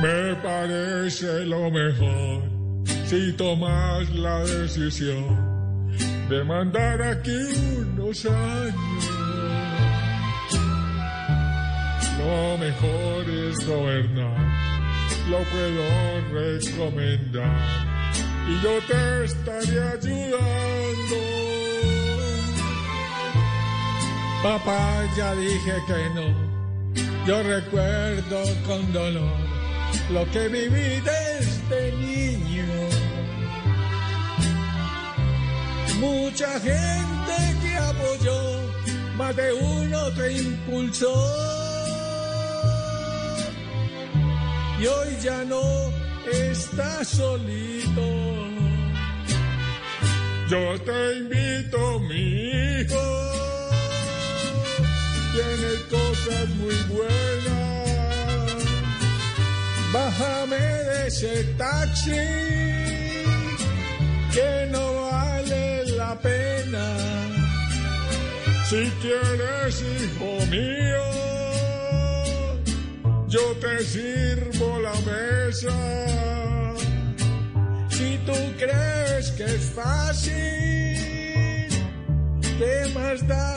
Me parece lo mejor si tomas la decisión de mandar aquí unos años. Lo mejor es gobernar, lo puedo recomendar y yo te estaré ayudando. Papá, ya dije que no, yo recuerdo con dolor lo que viví desde niño. Mucha gente que apoyó, más de uno te impulsó. Y hoy ya no estás solito. Yo te invito, mi hijo. Tienes cosas muy buenas. Bájame de ese taxi que no vale la pena. Si quieres, hijo mío, yo te sirvo la mesa. Si tú crees que es fácil, ¿qué más da,